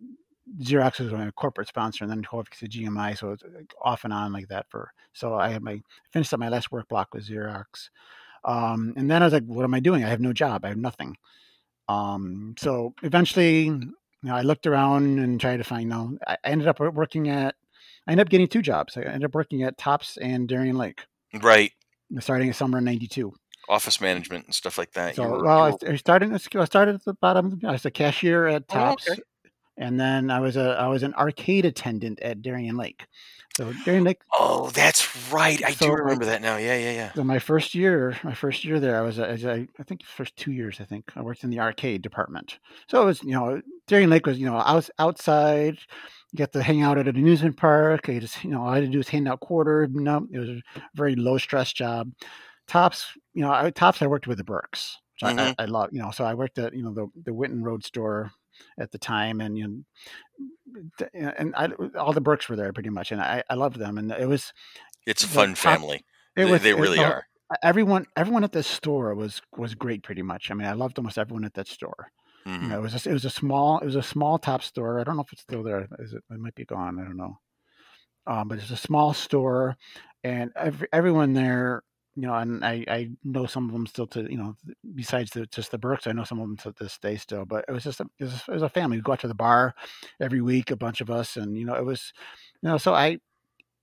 Xerox was my corporate sponsor, and then 12 weeks at GMI. So it's off and on like that for. So I had my finished up my last work block with Xerox, um, and then I was like, what am I doing? I have no job. I have nothing. Um, so eventually, you know, I looked around and tried to find. You know, I ended up working at. I ended up getting two jobs. I ended up working at Tops and Darien Lake Right. starting in summer in '92. Office management and stuff like that. So, you were, well, you I, I started. I started at the bottom. I was a cashier at Oh, Tops, okay. and then I was a I was an arcade attendant at Darien Lake. So Darien Lake. oh, that's right. I So, do remember that now. Yeah, yeah, yeah. So my first year, my first year there, I was, a- as I, I think first two years, I think I worked in the arcade department. So it was, you know, Darien Lake was, you know, I was outside. You get to hang out at an amusement park. I just, you know, all I had to do was hand out quarters. No, it was a very low stress job. Tops, you know, I, tops. I worked with the Burks. which I, Mhm. I, I love, you know, so I worked at, you know, the the Winton Road store at the time, and you know, and I, all the Burks were there pretty much, and I, I loved them, and it was, It's a fun top- family. it They, was, they it- really the- are. everyone everyone at this store was was great pretty much i mean i loved almost everyone at that store Mhm. it was it was a small it was a small top store. I don't know if it's still there. Is it? It might be gone. I don't know. Um, but it's a small store, and every, everyone there, you know, and I, I know some of them still to you know, besides the, just the Burks, I know some of them to this day still. But it was just a, it was, it was a family. We go out to the bar every week, a bunch of us, and you know, it was, you know, so I,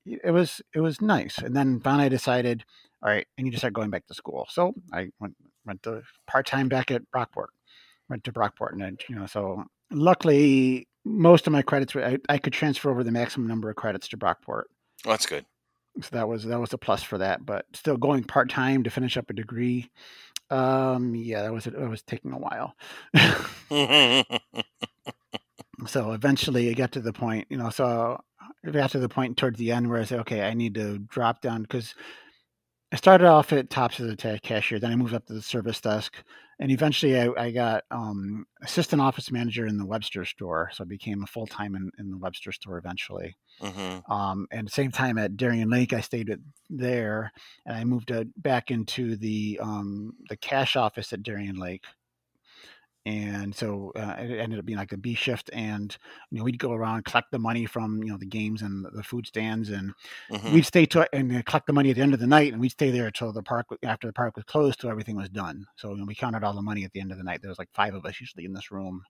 it was it was nice. And then finally, I decided, all right, I need to start going back to school. So I went went to part time back at Brockport. Went to Brockport, and you know, so luckily most of my credits were I, I could transfer over the maximum number of credits to Brockport. Oh, that's good. So that was that was a plus for that. But still going part time to finish up a degree. Um, yeah, that was it was taking a while. so eventually it got to the point, you know, so it got to the point towards the end where I said, okay, I need to drop down because I started off at Tops as a cashier, then I moved up to the service desk, and eventually I, I got um, assistant office manager in the Webster store. So I became a full time in, in the Webster store eventually. Mhm. Um, and at the same time at Darien Lake, I stayed at, there, and I moved uh, back into the um, the cash office at Darien Lake. And so uh, it ended up being like a B shift, and you know we'd go around collect the money from you know the games and the food stands, and Mhm. we'd stay to and collect the money at the end of the night, and we'd stay there until the park after the park was closed till everything was done. So you know, we counted all the money at the end of the night. There was like five of us usually in this room.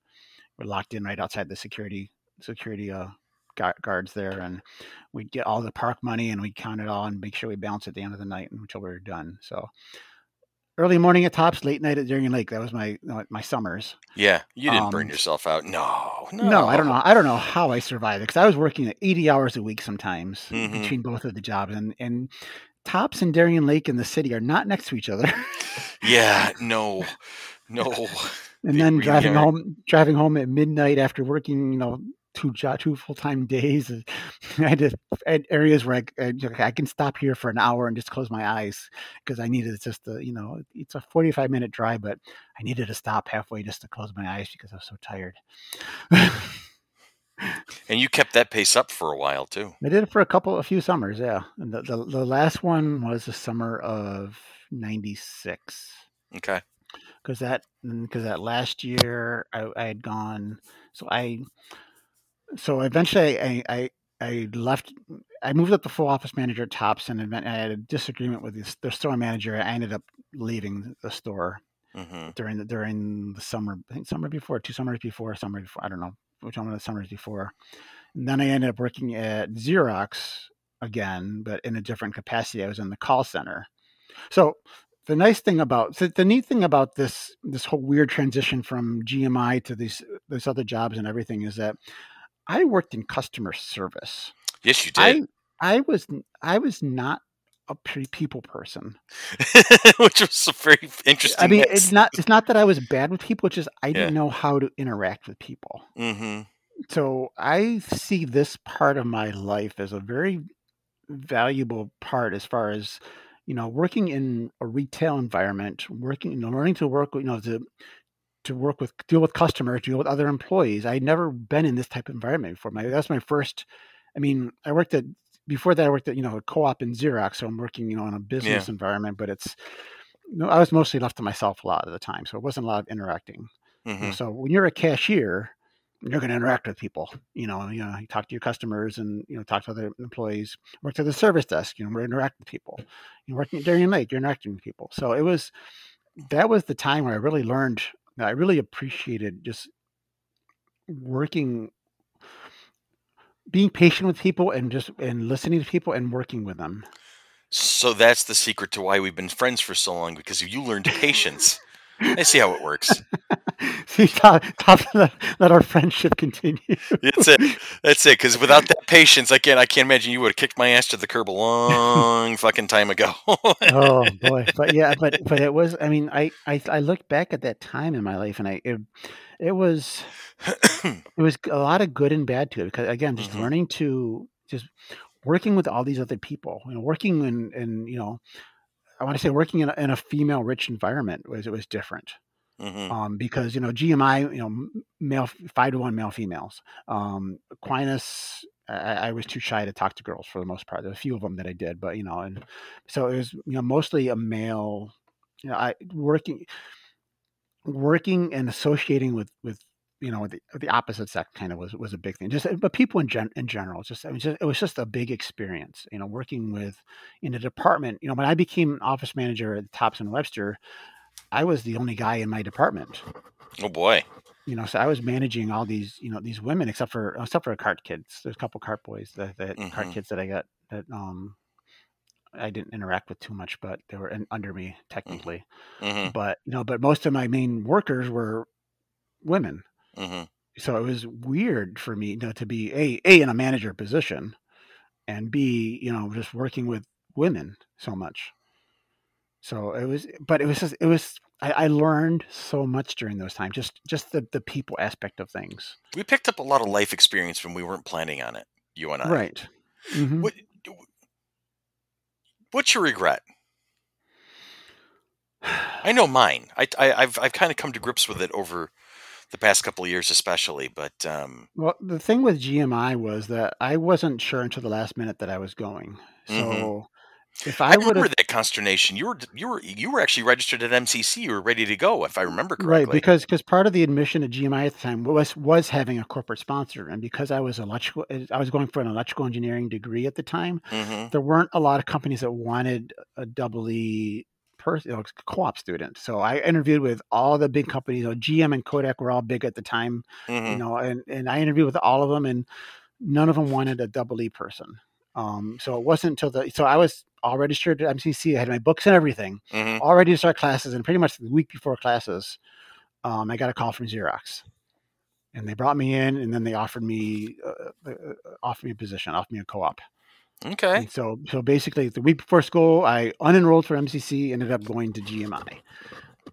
We're locked in right outside the security security uh, guards there, and we'd get all the park money and we'd count it all and make sure we balance at the end of the night until we were done. So early morning at Tops, late night at Darien Lake. That was my my summers. Yeah, you didn't burn Um, yourself out. No, no, No, I don't know. I don't know how I survived it because I was working 80 hours a week sometimes Mhm. between both of the jobs, and and Tops and Darien Lake in the city are not next to each other. Yeah, no, no. and They then driving aren't. home, driving home at midnight after working, you know, two job, two full time days. I had to areas where I, I, can stop here for an hour and just close my eyes because I needed just to, you know, it's a 45 minute drive, but I needed to stop halfway just to close my eyes because I was so tired. And you kept that pace up for a while too. I did it for a couple, a few summers, yeah. And the, the, the last one was the summer of '96, Okay. because that mm, because that last year I, I had gone. So I, so eventually I, I I left. I moved up to full office manager at Tops, and I had a disagreement with the, the store manager. I ended up leaving the store hmm during the during the summer. I think summer before, two summers before, summer before. I don't know which one of the summers before. And then I ended up working at Xerox again, but in a different capacity. I was in the call center. So the nice thing about so the neat thing about this this whole weird transition from GMI to these these other jobs and everything is that I worked in customer service. Yes, you did. I I was I was not a people person. Which was a very interesting. I mean, mix. it's not it's not that I was bad with people. It's just I didn't know how to interact with people. Mhm. So I see this part of my life as a very valuable part as far as you know working in a retail environment, working you know learning to work you know to to work with deal with customers, deal with other employees. I'd never been in this type of environment before. My that's my first. I mean, I worked at before that. I worked at you know a co-op in Xerox, so I'm working you know in a business environment. But it's you know, I was mostly left to myself a lot of the time, so it wasn't a lot of interacting. Mhm. So when you're a cashier, you're going to interact with people. You know, you know, you talk to your customers and you know talk to other employees. Work at the service desk. You know, we interact with people. You're working at Darien Lake. You're interacting with people. So it was that was the time where I really learned. I really appreciated just working, being patient with people, and just and listening to people and working with them. So that's the secret to why we've been friends for so long because you learned patience. I see how it works. See, top, top let, let our friendship continue. That's it. That's it. Because without that patience, I can't. I can't imagine you would have kicked my ass to the curb a long fucking time ago. oh boy but yeah but but it was i mean i i, I look back at that time in my life and i it, it was it was a lot of good and bad to it because again just Mhm. learning to just working with all these other people you know working in in you know i want to say working in a, in a female rich environment was it was different Mhm. um, because you know GMI, you know, male five to one male females. Um, Aquinas, I, I was too shy to talk to girls for the most part. There's a few of them that I did, but you know, and so it was you know mostly a male. You know, I working. working and associating with with you know the the opposite sex kind of was was a big thing. Just but people in gen, in general, just it was just it was just a big experience. You know, working with in a department. You know, when I became office manager at Tops in Webster, I was the only guy in my department. Oh boy. You know, so I was managing all these, you know, these women, except for except for cart kids. There's a couple cart boys that, that mm-hmm. cart kids that I got that um I didn't interact with too much, but they were in, under me mm-hmm. technically. Mm-hmm. But you know, but most of my main workers were women. Mm-hmm. So it was weird for me, you know, to be a a in a manager position, and b you know just working with women so much. So it was, but it was just it was. I, I learned so much during those times, just just the the people aspect of things. We picked up a lot of life experience when we weren't planning on it. You and I, right? Mm-hmm. What What's your regret? I know mine. I, I have I've kind of come to grips with it over the past couple of years, especially. But um, well, the thing with GMI was that I wasn't sure until the last minute that I was going. So mm-hmm. If I, I remember that consternation, you were you were you were actually registered at MCC. You were ready to go, if I remember correctly. Right, because because part of the admission at GMI at the time was was having a corporate sponsor, and because I was electrical, I was going for an electrical engineering degree at the time. Mm-hmm. There weren't a lot of companies that wanted a double E person, you know, co-op student. So I interviewed with all the big companies. You know, GM and Kodak were all big at the time. Mm-hmm. You know, and and I interviewed with all of them, and none of them wanted a double E person. Um, so it wasn't until the so I was all registered at MCC. I had my books and everything, mm-hmm. all ready to start classes. And pretty much the week before classes, um, I got a call from Xerox, and they brought me in, and then they offered me uh, uh, uh offered me a position, offered me a co-op. Okay. And so so basically, the week before school, I unenrolled for MCC, ended up going to GMI,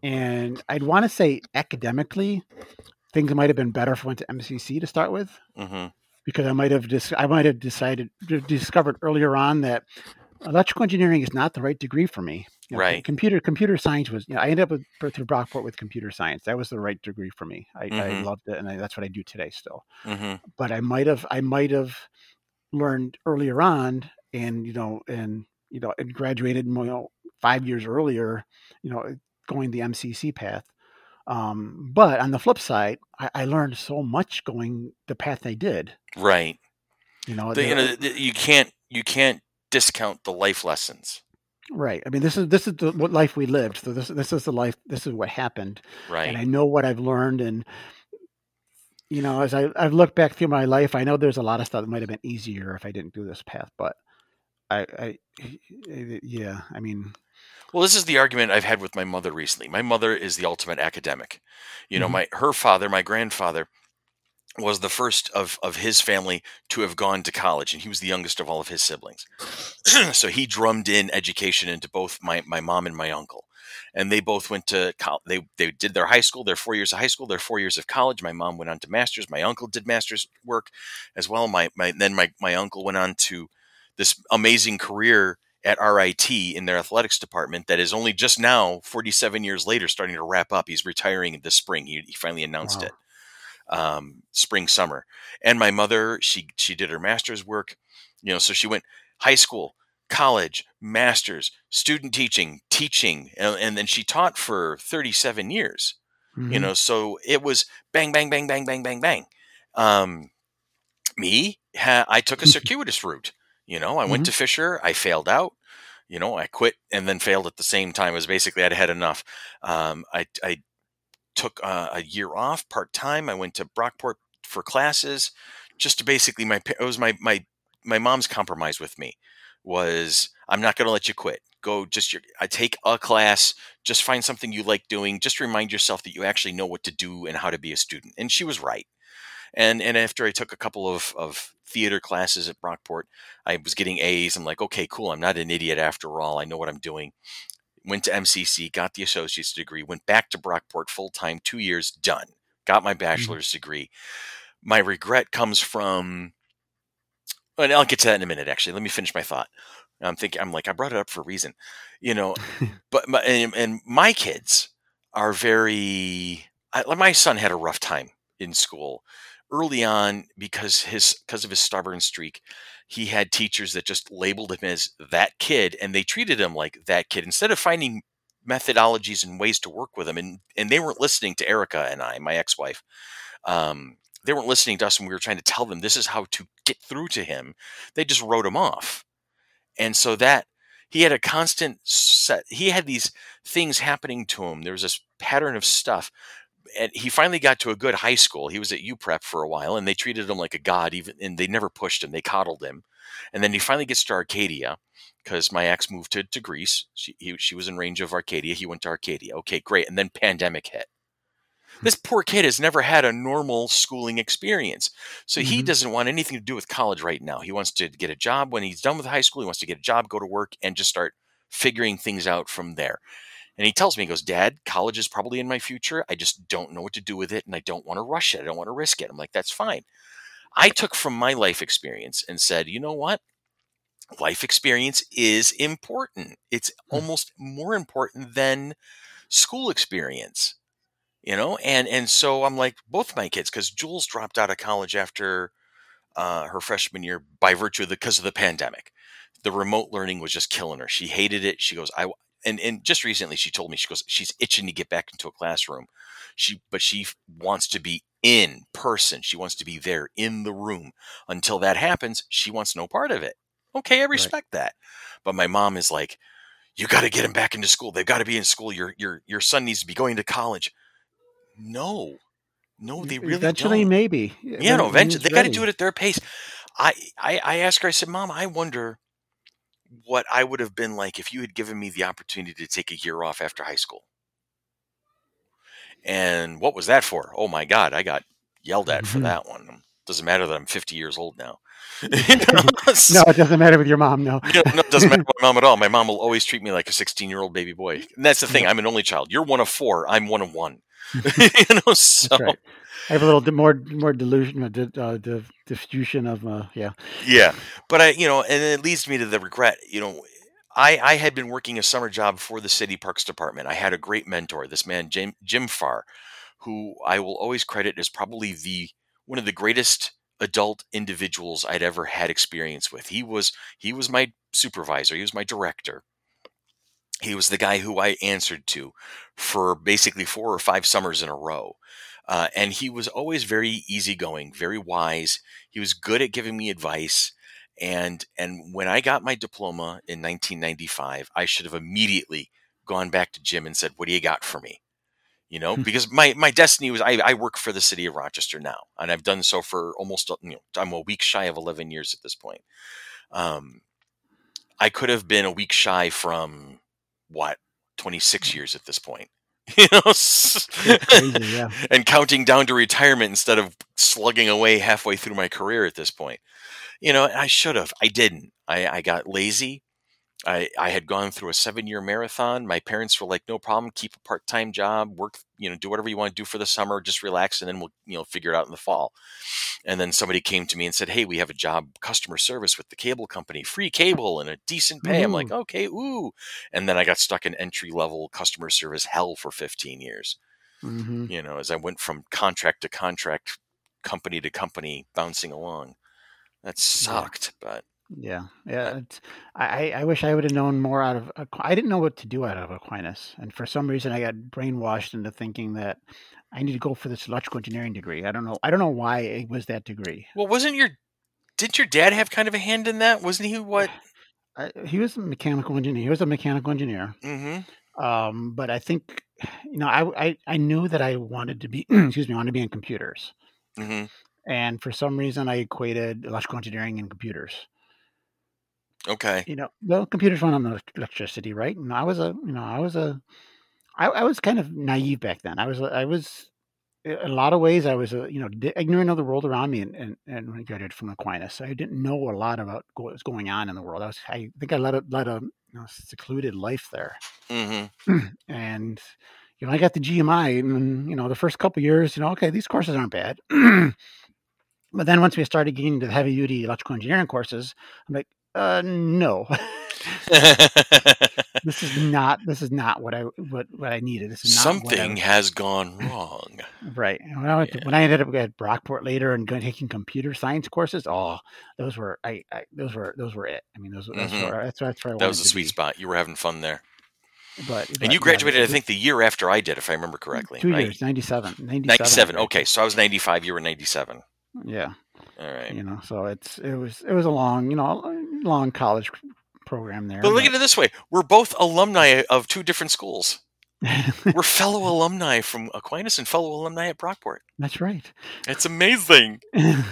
and I'd want to say academically, things might have been better if I went to MCC to start with. Mm-hmm because I might have dis- I might have decided discovered earlier on that electrical engineering is not the right degree for me. You know, right. Computer computer science was. You know, I ended up with, through Brockport with computer science. That was the right degree for me. I, mm-hmm. I loved it, and I, that's what I do today still. Mm-hmm. But I might have I might have learned earlier on, and you know, and you know, and graduated you know, five years earlier. You know, going the MCC path. Um, but on the flip side, I, I, learned so much going the path they did. Right. You know, the, you know, you can't you can't discount the life lessons. Right. I mean, this is this is the, what life we lived. So this this is the life. This is what happened. Right. And I know what I've learned, and you know, as I I've looked back through my life, I know there's a lot of stuff that might have been easier if I didn't do this path. But I, I yeah, I mean, well, this is the argument I've had with my mother recently. My mother is the ultimate academic. You know, mm-hmm. my her father, my grandfather, was the first of, of his family to have gone to college, and he was the youngest of all of his siblings. so he drummed in education into both my, my mom and my uncle. And they both went to college. They, they did their high school, their four years of high school, their four years of college. My mom went on to master's. My uncle did master's work as well. My, my then my, my uncle went on to this amazing career at RIT in their athletics department that is only just now, 47 years later, starting to wrap up. He's retiring this spring. He, he finally announced wow. it um, spring summer. And my mother, she she did her master's work, you know, so she went high school, college, master's, student teaching, teaching, and, and then she taught for 37 years. Mm-hmm. You know, so it was bang, bang, bang, bang, bang, bang, bang. Um, me, ha- I took a circuitous route. You know, I mm-hmm. went to Fisher, I failed out. You know, I quit and then failed at the same time. It was basically I'd had enough. Um, I, I took uh, a year off part time. I went to Brockport for classes, just to basically my it was my my my mom's compromise with me was I'm not going to let you quit. Go just your I take a class, just find something you like doing, just remind yourself that you actually know what to do and how to be a student. And she was right. And and after I took a couple of of theater classes at Brockport, I was getting A's. I'm like, okay, cool. I'm not an idiot after all. I know what I'm doing went to MCC, got the associate's degree, went back to Brockport full time, two years, done. Got my mm-hmm. bachelor's mm-hmm. degree. My regret comes from, and I'll get to that in a minute. Actually, let me finish my thought. I'm thinking, I'm like, I brought it up for a reason, you know. but my, and, and, my kids are very. I, my son had a rough time in school early on because his because of his stubborn streak he had teachers that just labeled him as that kid and they treated him like that kid instead of finding methodologies and ways to work with them, and and they weren't listening to Erica and I, my ex-wife. Um, they weren't listening to us when we were trying to tell them this is how to get through to him. They just wrote him off, and so that he had a constant set. He had these things happening to him. There was this pattern of stuff and he finally got to a good high school. He was at UPrep for a while, and they treated him like a god. Even and they never pushed him; they coddled him. And then he finally gets to Arcadia because my ex moved to, to Greece. She he, she was in range of Arcadia. He went to Arcadia. Okay, great. And then pandemic hit. This poor kid has never had a normal schooling experience. So he Mhm. doesn't want anything to do with college right now. He wants to get a job when he's done with high school. He wants to get a job, go to work, and just start figuring things out from there. And he tells me, he goes, Dad, college is probably in my future. I just don't know what to do with it and I don't want to rush it. I don't want to risk it. I'm like, that's fine. I took from my life experience and said, you know what? Life experience is important. It's Hmm. almost more important than school experience you know and and so i'm like both my kids because jules dropped out of college after uh, her freshman year by virtue of the because of the pandemic. The remote learning was just killing her. She hated it. She goes i and and just recently she told me she goes she's itching to get back into a classroom. She but she wants to be in person. She wants to be there in the room. Until that happens she wants no part of it. Okay i respect that. But my mom is like you got to get him back into school. They've got to be in school. Your your your son needs to be going to college no no they really Eventually, don't maybe. yeah, no, eventually they got to do it at their pace. I, I, I asked her. I said, "Mom, I wonder what I would have been like if you had given me the opportunity to take a year off after high school." And what was that for? Oh my God, I got yelled at for Mhm. that one. Doesn't matter that I'm 50 years old now. You know, No, it doesn't matter with your mom. No. you know, no, it doesn't matter with my mom at all. My mom will always treat me like a 16 year old baby boy. And that's the thing. I'm an only child. You're one of four. I'm one of one. you know, so right. I have a little more more delusion, uh, uh, di- diffusion of uh, yeah. Yeah, but I, you know, and it leads me to the regret. You know, I I had been working a summer job for the city parks department. I had a great mentor, this man Jim Jim Farr, who I will always credit as probably the one of the greatest adult individuals I'd ever had experience with. He was he was my supervisor. He was my director. He was the guy who I answered to for basically four or five summers in a row. Uh, and he was always very easygoing, very wise. He was good at giving me advice. And and when I got my diploma in 1995, I should have immediately gone back to Jim and said, "What do you got for me?" You know, Hmm. because my my destiny was I, I work for the city of Rochester now, and I've done so for almost you know I'm a week shy of 11 years at this point. Um, I could have been a week shy from what 26 mm. years at this point. You know, crazy, yeah. and counting down to retirement instead of slugging away halfway through my career at this point. You know, I should have. I didn't. I, I got lazy. I, I had gone through a seven year marathon. My parents were like, no problem, keep a part time job, work, you know, do whatever you want to do for the summer, just relax, and then we'll, you know, figure it out in the fall. And then somebody came to me and said, hey, we have a job, customer service with the cable company, free cable and a decent pay. I'm like, okay, ooh. And then I got stuck in entry level customer service hell for 15 years hmm you know, as I went from contract to contract, company to company, bouncing along. That sucked, but Yeah, yeah. It's, I I- wish I would have known more out of. Aqu- I didn't know what to do out of Aquinas, and for some reason I got brainwashed into thinking that I need to go for this electrical engineering degree. I don't know. I don't know why it was that degree. well, wasn't your didn't your dad have kind of a hand in that? Wasn't he what? I, he was a mechanical engineer. He was a mechanical engineer. Mm-hmm. Um, but I think, you know, I, I I knew that I wanted to be. excuse me. I wanted to be in computers, Mm-hmm. and for some reason I equated electrical engineering and computers. Okay. you know, well, computers run on electricity, right? And I was a, you know, I was a, I, I was kind of naive back then. I was, I was, in a lot of ways, I was, a, you know, ignorant of the world around me, and and, and when I graduated from Aquinas, I didn't know a lot about what was going on in the world. I was, I think I led a led a you know, secluded life there, Mm-hmm. and you know, I got the GMI, and you know, the first couple years, you know, okay, these courses aren't bad. But then once we started getting into the heavy duty electrical engineering courses, I'm like, uh, no, this is not this is not what I what what I needed. This is not what I Something has gone wrong. right. When I went to, when I ended up at Brockport later and taking computer science courses, oh, those were I, I those were those were it. I mean, those, those Mhm. were that's that's where I That was a sweet be. spot. You were having fun there. But, And but you yeah, graduated, I think, the year after I did, if I remember correctly. two right? years, 97, 97. 97. Okay, so I was 95. You were 97. Yeah. All right. You know, so it's it was it was a long, you know, long college program there. But look at it this way: we're both alumni of two different schools. We're fellow alumni from Aquinas and fellow alumni at Brockport. That's right. It's amazing. oh,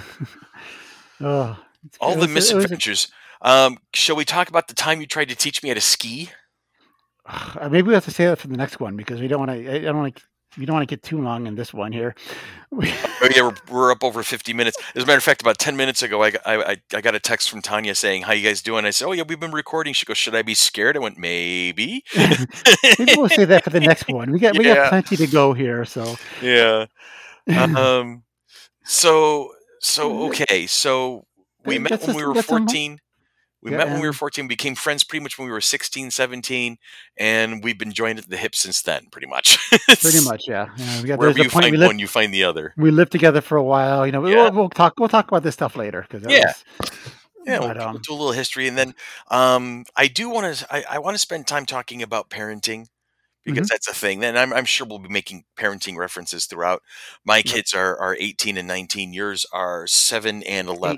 it's- All the was a- misadventures. Um, shall we talk about the time you tried to teach me how to ski? Maybe we have to say that for the next one because we don't want to. I don't want to. We don't want to get too long in this one here. We- Oh yeah, we're, we're up over 50 minutes. As a matter of fact, about 10 minutes ago, I, got- I, I- got a text from Tanya saying, "How you guys doing?" I said, "Oh yeah, we've been recording." She goes, "Should I be scared?" I went, "Maybe." maybe we'll say that for the next one. We got we Yeah. got plenty to go here. So yeah. Um. So so okay. So we met when we were that's some- 14. We Yeah, met when we were and- 14, became friends pretty much when we were 16, 17, and we've been joined at the hip since then, pretty much. pretty much, yeah. yeah we got Wherever you a point find lived, one, you find the other. we lived together for a while. You know, Yeah. we'll, we'll talk we'll talk about this stuff later because Yeah. Yeah, But, we'll, we'll um, do a little history, and then um, I do want to. I, I want to spend time talking about parenting because Mm-hmm. that's a thing. Then I'm, I'm sure we'll be making parenting references throughout. My kids are are 18 and 19. Yours are seven and 11.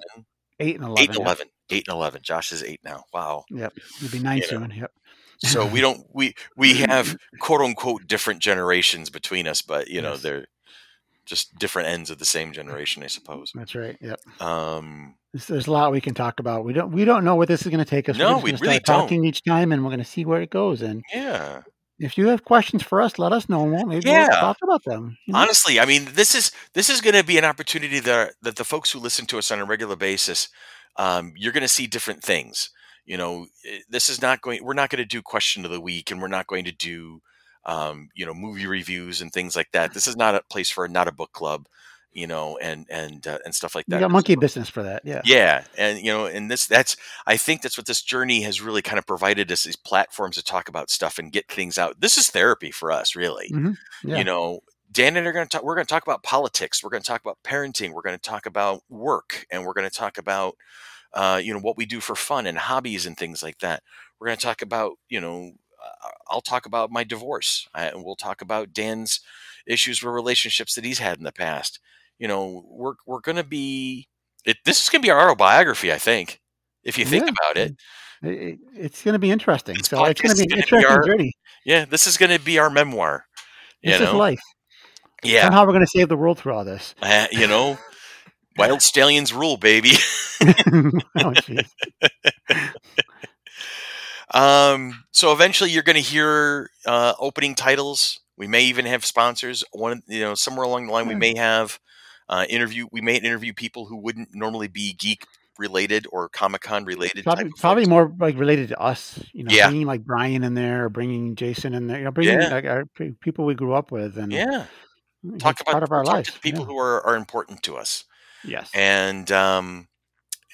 eight and eleven. Eight and 11. Eight and 11. Josh is eight now. Wow. Yep, it'll be nine You know. soon. Yep. So we don't we we have quote unquote different generations between us, but you know Yes. they're just different ends of the same generation, I suppose. That's right. Yep. Um, There's, there's a lot we can talk about. We don't we don't know what this is going to take us. No, gonna really don't. talking each time, and we're going to see where it goes. And yeah. If you have questions for us, let us know. and we'll- Maybe Yeah. we'll talk about them. you know? Honestly, I mean, this is this is going to be an opportunity that that the folks who listen to us on a regular basis, um, you're going to see different things. You know, eh, this is not going. We're not going to do question of the week, and we're not going to do, um, you know, movie reviews and things like that. This is not a place for not a book club, you know, and and uh, and stuff like that. got monkey business for that. Yeah. yeah and you know and this that's i think that's what this journey has really kind of provided us these platforms to talk about stuff and get things out this is therapy for us really Mhm. Yeah. you know dan and I are going to talk we're going to talk about politics we're going to talk about parenting we're going to talk about work and we're going to talk about uh, you know what we do for fun and hobbies and things like that we're going to talk about you know uh, i'll talk about my divorce and we'll talk about dan's issues with relationships that he's had in the past you know we're, we're going to be it, this is going to be our autobiography, I think, if you think Yeah. about it. It- it- it's going to be interesting. This so it's going to be gonna be interesting our- journey. Yeah, this is going to be our memoir. You This is know, life. yeah, Somehow we're going to save the world through all this. uh, you know, Wyld Stallyns rule, baby. oh. Um, so eventually, you're going to hear uh, opening titles. We may even have sponsors. One, you know, somewhere along the line, we may have uh, interview. We may interview people who wouldn't normally be geek related or Comic Con related. Probably, probably more like related to us. You know, Yeah. bringing like Brian in there, or bringing Jason in there. You know, bringing Yeah. like our people we grew up with, and Yeah, talk about part of our talk life. to the people yeah. who are, are important to us. yes, and um,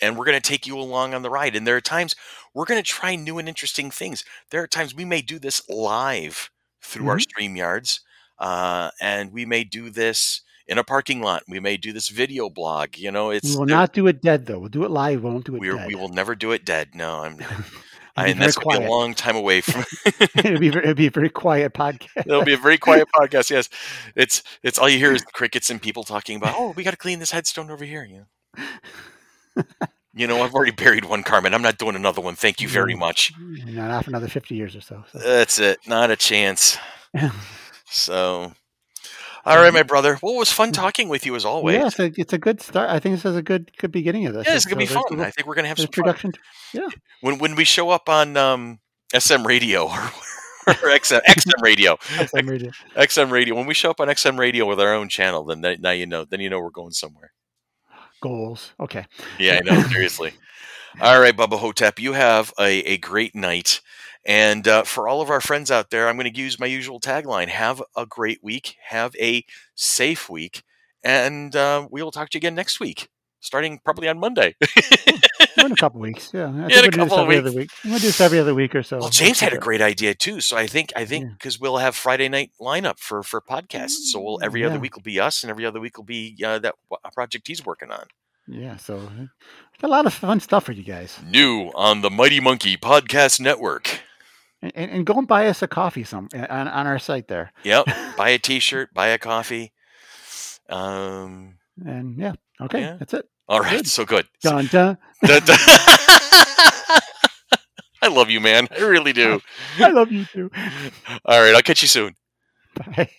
and we're going to take you along on the ride. And there are times we're going to try new and interesting things. There are times we may do this live through our Mm-hmm. StreamYards, uh, and we may do this in a parking lot. We may do this video blog. You know, it's we will not do it dead though. We'll do it live. We won't do it we, dead. we will never do it dead. No, I'm. I, and very that's going to be a long time away from. it'll be very, it'll be a very quiet podcast. It'll be a very quiet podcast. Yes, it's it's all you hear is crickets and people talking about. Oh, we got to clean this headstone over here. You know. You know, I've already buried one, Carmen. I'm not doing another one. Thank you very No. much. Not after another fifty years or so. so. That's it. Not a chance. So, all right, my brother. Well, it was fun talking with you as always. yeah, it's a, it's a good start. I think this is a good good beginning of this. Yeah, it's gonna be so a fun. little- I think we're gonna have some fun. Yeah. when when we show up on um, SM Radio or, or XM, XM Radio, some radio. XM Radio. When we show up on XM Radio with our own channel, then that, now you know. Then you know we're going somewhere. Goals. Okay. Yeah, I know. Seriously. All right, Bubba Hotep, you have a, a great night. And uh, for all of our friends out there, I'm going to use my usual tagline have a great week, have a safe week, and uh, we will talk to you again next week, starting probably on Monday. in a couple weeks. Yeah. I in a we'll do this couple of every other week. We'll do this every other week or so. well, James had a great idea too. So I think, I think Yeah. because we'll have Friday night lineup for, for podcasts. So we'll, every other week will be us, and every other week will be uh, that a project he's working on. Yeah. So uh, a lot of fun stuff for you guys. New on the Mighty Monkey Podcast Network. And, and go and buy us a coffee some on, on our site there. Yep. buy a T-shirt, buy a coffee. Um, and yeah, okay, Yeah. that's it. all right, Good. so good. Dun, dun. Dun, dun. I love you, man. I really do. I love you too. All right, I'll catch you soon. Bye.